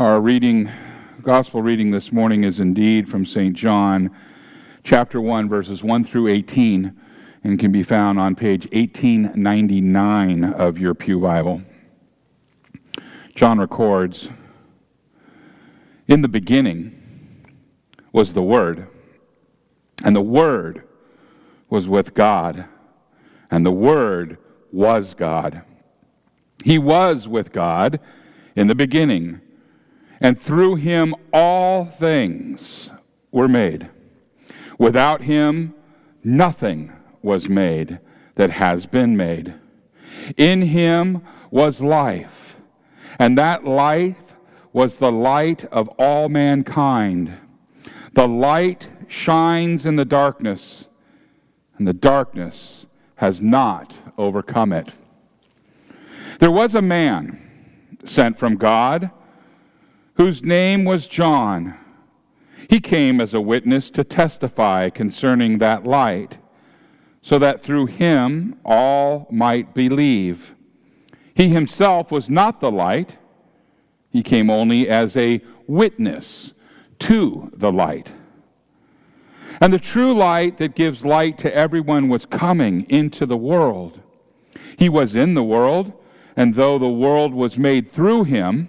Our reading, gospel reading this morning is indeed from St. John, chapter 1, verses 1 through 18, and can be found on page 1899 of your Pew Bible. John records In the beginning was the Word, and the Word was with God, and the Word was God. He was with God in the beginning and through him all things were made. Without him, nothing was made that has been made. In him was life, and that life was the light of all mankind. The light shines in the darkness, and the darkness has not overcome it. There was a man sent from God whose name was John. He came as a witness to testify concerning that light, so that through him all might believe. He himself was not the light, he came only as a witness to the light. And the true light that gives light to everyone was coming into the world. He was in the world, and though the world was made through him,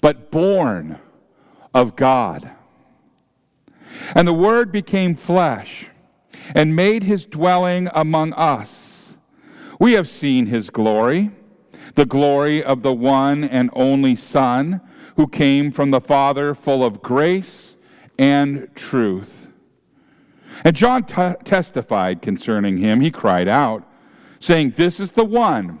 but born of God. And the Word became flesh and made his dwelling among us. We have seen his glory, the glory of the one and only Son who came from the Father, full of grace and truth. And John t- testified concerning him. He cried out, saying, This is the one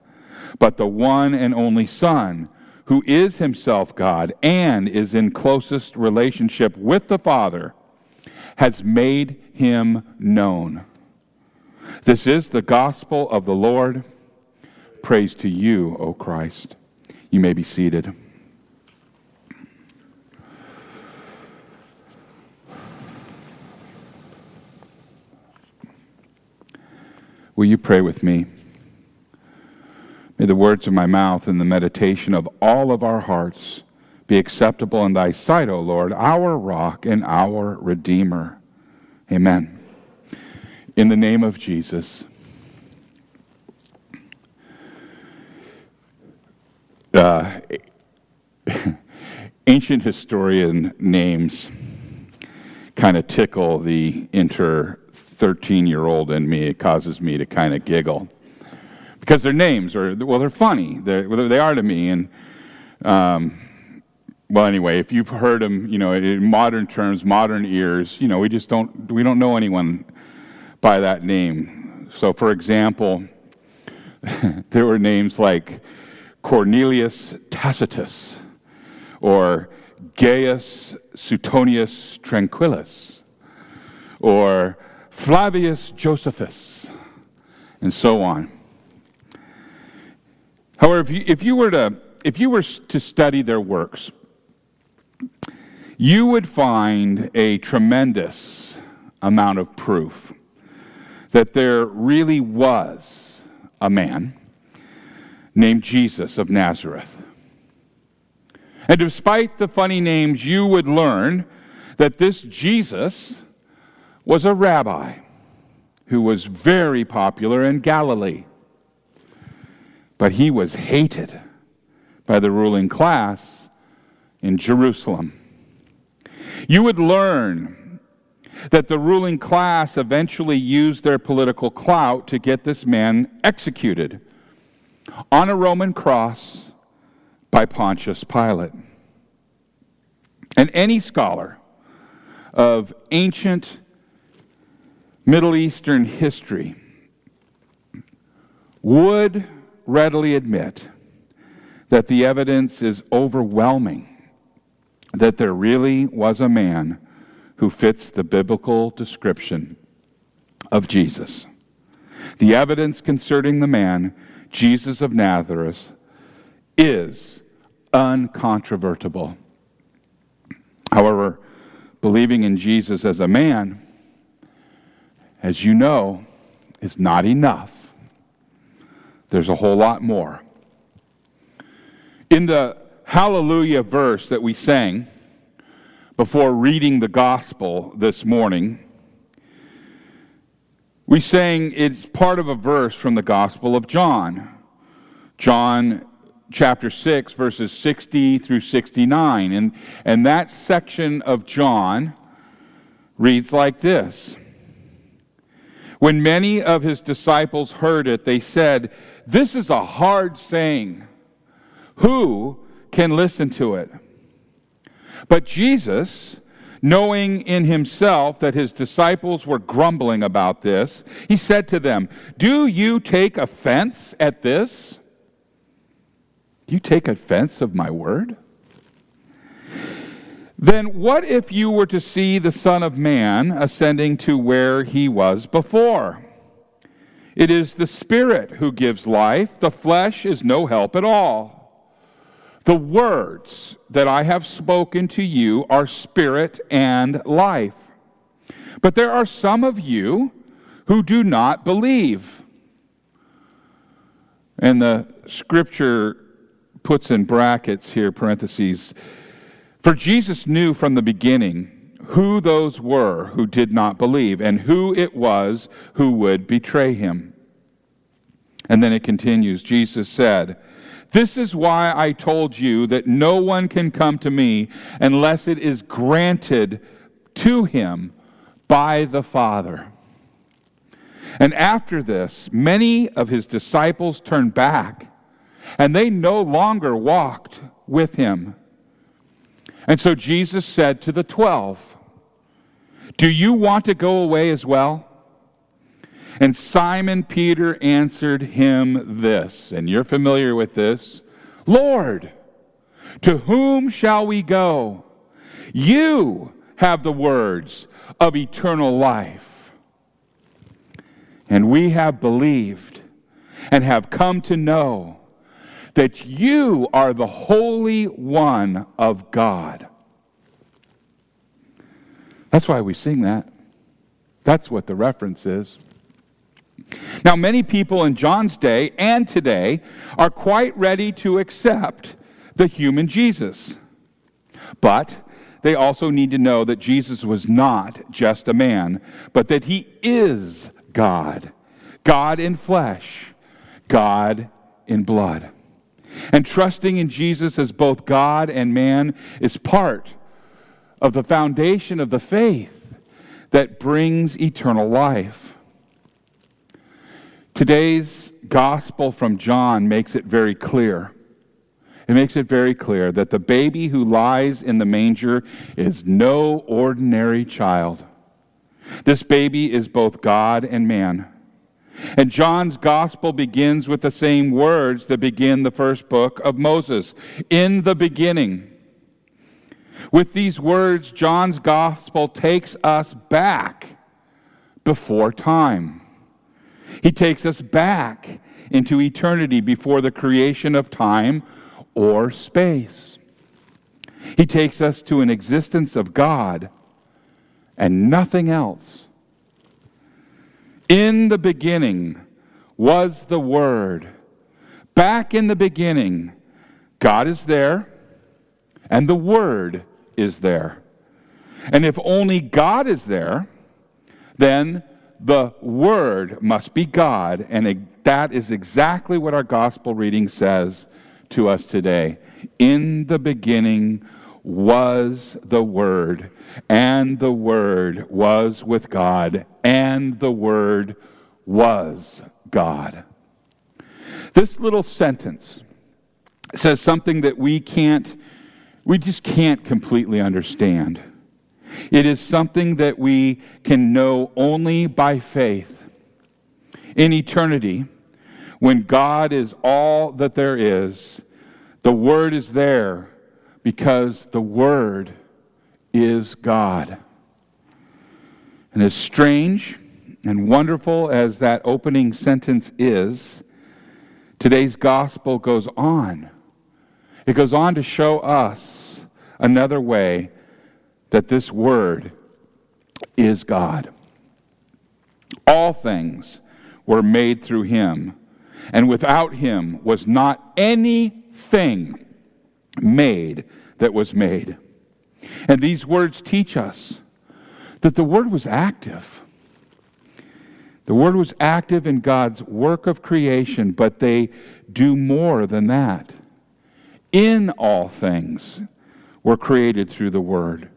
but the one and only Son, who is himself God and is in closest relationship with the Father, has made him known. This is the gospel of the Lord. Praise to you, O Christ. You may be seated. Will you pray with me? May the words of my mouth and the meditation of all of our hearts be acceptable in thy sight, O Lord, our rock and our redeemer. Amen. In the name of Jesus. Uh, ancient historian names kind of tickle the inter 13 year old in me. It causes me to kind of giggle because their names are well, they're funny. They're, they are to me, and um, well, anyway, if you've heard them, you know, in modern terms, modern ears, you know, we just don't we don't know anyone by that name. So, for example, there were names like Cornelius Tacitus or Gaius Suetonius Tranquillus or Flavius Josephus and so on. However, if you, if you, were, to, if you were to study their works, you would find a tremendous amount of proof that there really was a man named Jesus of Nazareth. And despite the funny names, you would learn that this Jesus was a rabbi who was very popular in Galilee. But he was hated by the ruling class in Jerusalem. You would learn that the ruling class eventually used their political clout to get this man executed on a Roman cross by Pontius Pilate. And any scholar of ancient Middle Eastern history would readily admit that the evidence is overwhelming that there really was a man who fits the biblical description of Jesus. The evidence concerning the man, Jesus of Nazareth, is uncontrovertible. However, believing in Jesus as a man, as you know, is not enough. There's a whole lot more. In the Hallelujah verse that we sang before reading the gospel this morning, we sang it's part of a verse from the Gospel of John. John chapter 6, verses 60 through 69. And, and that section of John reads like this When many of his disciples heard it, they said, This is a hard saying. Who can listen to it? But Jesus, knowing in himself that his disciples were grumbling about this, he said to them, Do you take offense at this? Do you take offense of my word? Then what if you were to see the Son of Man ascending to where he was before? It is the Spirit who gives life, the flesh is no help at all. The words that I have spoken to you are spirit and life. But there are some of you who do not believe. And the scripture puts in brackets here, parentheses, for Jesus knew from the beginning who those were who did not believe and who it was who would betray him. And then it continues Jesus said, This is why I told you that no one can come to me unless it is granted to him by the Father. And after this, many of his disciples turned back and they no longer walked with him. And so Jesus said to the twelve, Do you want to go away as well? And Simon Peter answered him this, and you're familiar with this Lord, to whom shall we go? You have the words of eternal life. And we have believed and have come to know that you are the Holy One of God. That's why we sing that. That's what the reference is. Now, many people in John's day and today are quite ready to accept the human Jesus. But they also need to know that Jesus was not just a man, but that he is God. God in flesh, God in blood. And trusting in Jesus as both God and man is part of the foundation of the faith that brings eternal life. Today's gospel from John makes it very clear. It makes it very clear that the baby who lies in the manger is no ordinary child. This baby is both God and man. And John's gospel begins with the same words that begin the first book of Moses in the beginning. With these words, John's gospel takes us back before time. He takes us back into eternity before the creation of time or space. He takes us to an existence of God and nothing else. In the beginning was the Word. Back in the beginning, God is there and the Word is there. And if only God is there, then the Word must be God. And that is exactly what our gospel reading says to us today. In the beginning was the Word, and the Word was with God, and the Word was God. This little sentence says something that we can't, we just can't completely understand. It is something that we can know only by faith. In eternity, when God is all that there is, the Word is there because the Word is God. And as strange and wonderful as that opening sentence is, today's gospel goes on. It goes on to show us another way that this Word is God. All things were made through Him, and without Him was not anything made that was made. And these words teach us that the Word was active. The Word was active in God's work of creation, but they do more than that. In all things were created through the Word.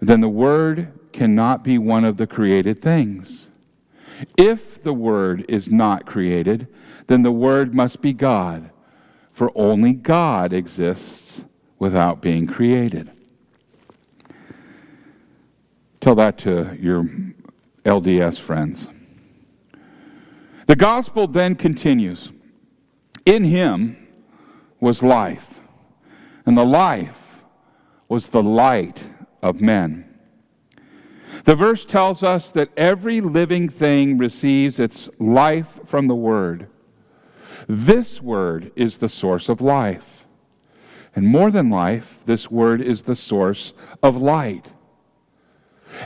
Then the Word cannot be one of the created things. If the Word is not created, then the Word must be God for only God exists without being created. Tell that to your LDS friends. The gospel then continues. In him was life, and the life was the light of men. The verse tells us that every living thing receives its life from the Word. This word is the source of life. And more than life, this word is the source of light.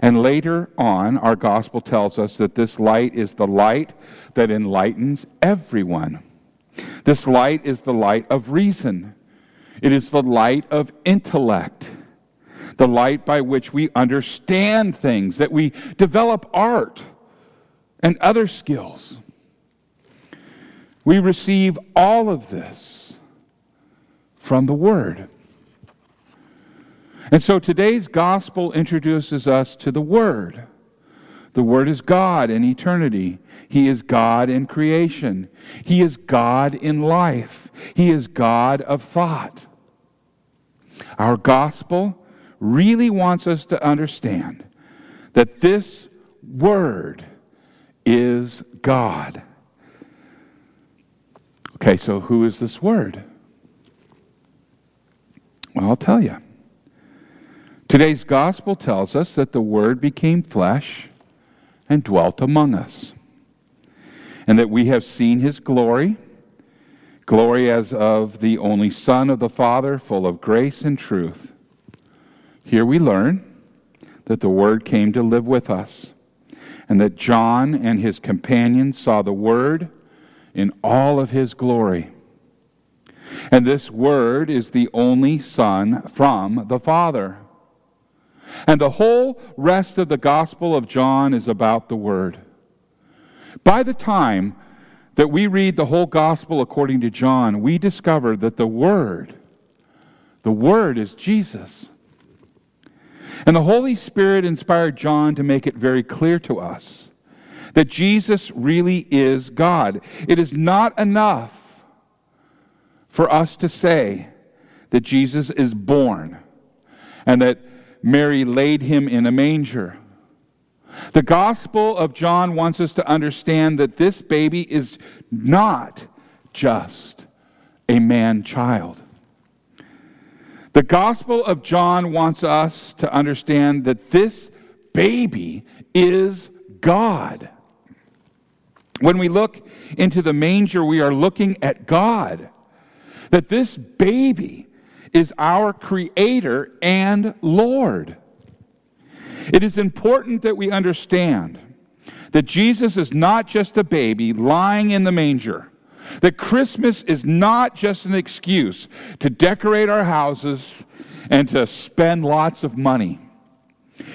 And later on, our gospel tells us that this light is the light that enlightens everyone. This light is the light of reason, it is the light of intellect, the light by which we understand things, that we develop art and other skills. We receive all of this from the Word. And so today's gospel introduces us to the Word. The Word is God in eternity. He is God in creation. He is God in life. He is God of thought. Our gospel really wants us to understand that this Word is God. Okay, so who is this word? Well, I'll tell you. Today's gospel tells us that the word became flesh and dwelt among us, and that we have seen his glory glory as of the only Son of the Father, full of grace and truth. Here we learn that the Word came to live with us, and that John and his companions saw the Word in all of his glory. And this word is the only Son from the Father. And the whole rest of the Gospel of John is about the Word. By the time that we read the whole Gospel according to John, we discover that the Word, the Word is Jesus. And the Holy Spirit inspired John to make it very clear to us that Jesus really is God. It is not enough for us to say that Jesus is born and that Mary laid him in a manger. The Gospel of John wants us to understand that this baby is not just a man child. The Gospel of John wants us to understand that this baby is God. When we look into the manger, we are looking at God. That this baby is our Creator and Lord. It is important that we understand that Jesus is not just a baby lying in the manger, that Christmas is not just an excuse to decorate our houses and to spend lots of money.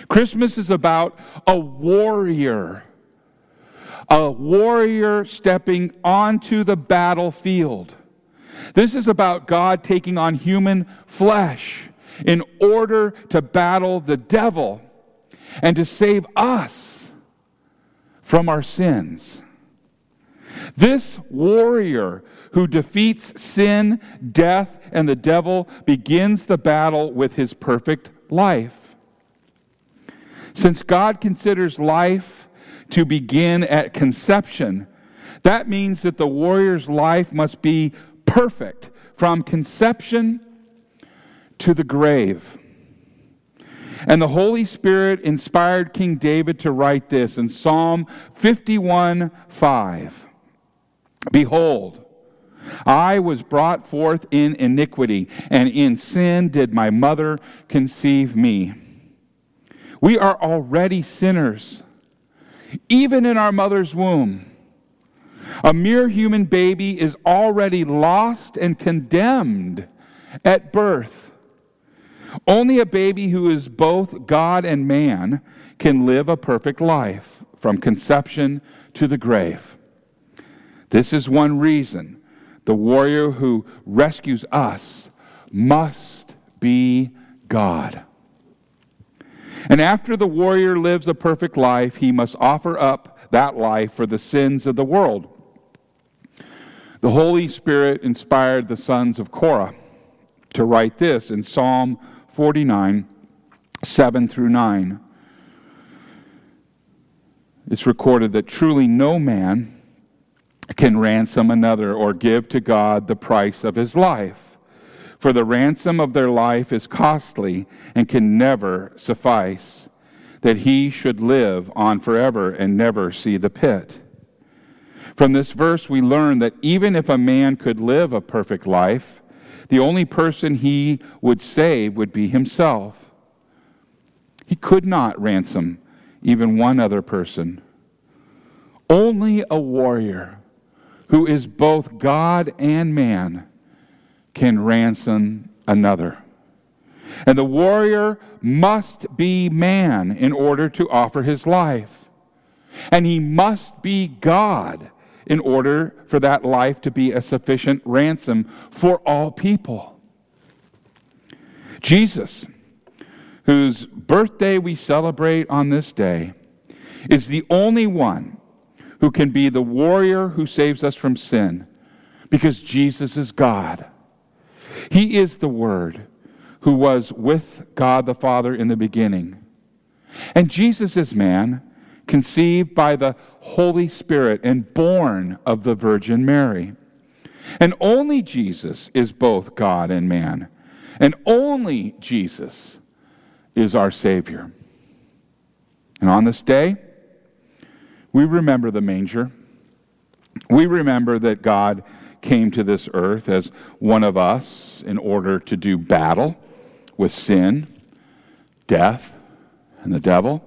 Christmas is about a warrior a warrior stepping onto the battlefield. This is about God taking on human flesh in order to battle the devil and to save us from our sins. This warrior who defeats sin, death, and the devil begins the battle with his perfect life. Since God considers life to begin at conception, that means that the warrior's life must be perfect from conception to the grave. And the Holy Spirit inspired King David to write this in Psalm 51 5. Behold, I was brought forth in iniquity, and in sin did my mother conceive me. We are already sinners, even in our mother's womb. A mere human baby is already lost and condemned at birth. Only a baby who is both God and man can live a perfect life from conception to the grave. This is one reason the warrior who rescues us must be God. And after the warrior lives a perfect life, he must offer up that life for the sins of the world. The Holy Spirit inspired the sons of Korah to write this in Psalm 49, 7 through 9. It's recorded that truly no man can ransom another or give to God the price of his life. For the ransom of their life is costly and can never suffice, that he should live on forever and never see the pit. From this verse, we learn that even if a man could live a perfect life, the only person he would save would be himself. He could not ransom even one other person. Only a warrior who is both God and man can ransom another. And the warrior must be man in order to offer his life. And he must be God in order for that life to be a sufficient ransom for all people. Jesus, whose birthday we celebrate on this day, is the only one who can be the warrior who saves us from sin because Jesus is God. He is the Word who was with God the Father in the beginning. And Jesus is man conceived by the Holy Spirit and born of the Virgin Mary. And only Jesus is both God and man. And only Jesus is our Savior. And on this day, we remember the manger. We remember that God came to this earth as one of us in order to do battle with sin, death, and the devil.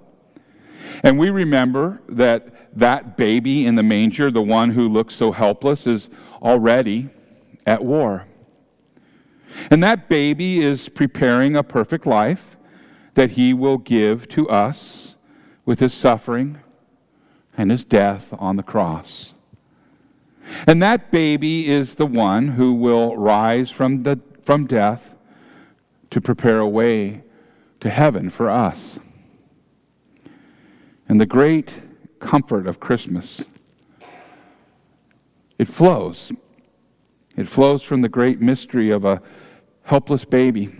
And we remember that that baby in the manger, the one who looks so helpless, is already at war. And that baby is preparing a perfect life that he will give to us with his suffering and his death on the cross. And that baby is the one who will rise from, the, from death to prepare a way to heaven for us. And the great comfort of Christmas, it flows. It flows from the great mystery of a helpless baby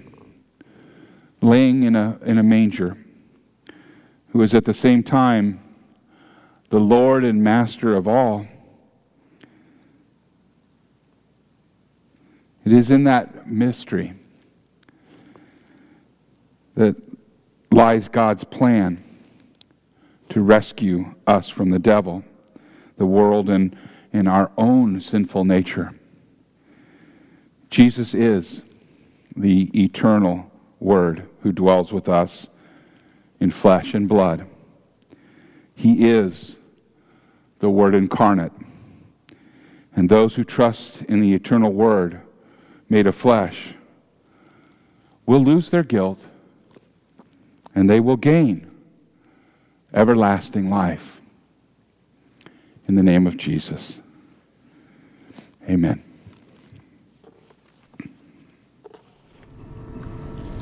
laying in a, in a manger, who is at the same time the Lord and Master of all. It is in that mystery that lies God's plan to rescue us from the devil, the world, and, and our own sinful nature. Jesus is the eternal Word who dwells with us in flesh and blood. He is the Word incarnate. And those who trust in the eternal Word made of flesh will lose their guilt and they will gain everlasting life. In the name of Jesus. Amen.